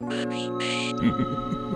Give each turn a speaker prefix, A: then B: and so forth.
A: Mommy made.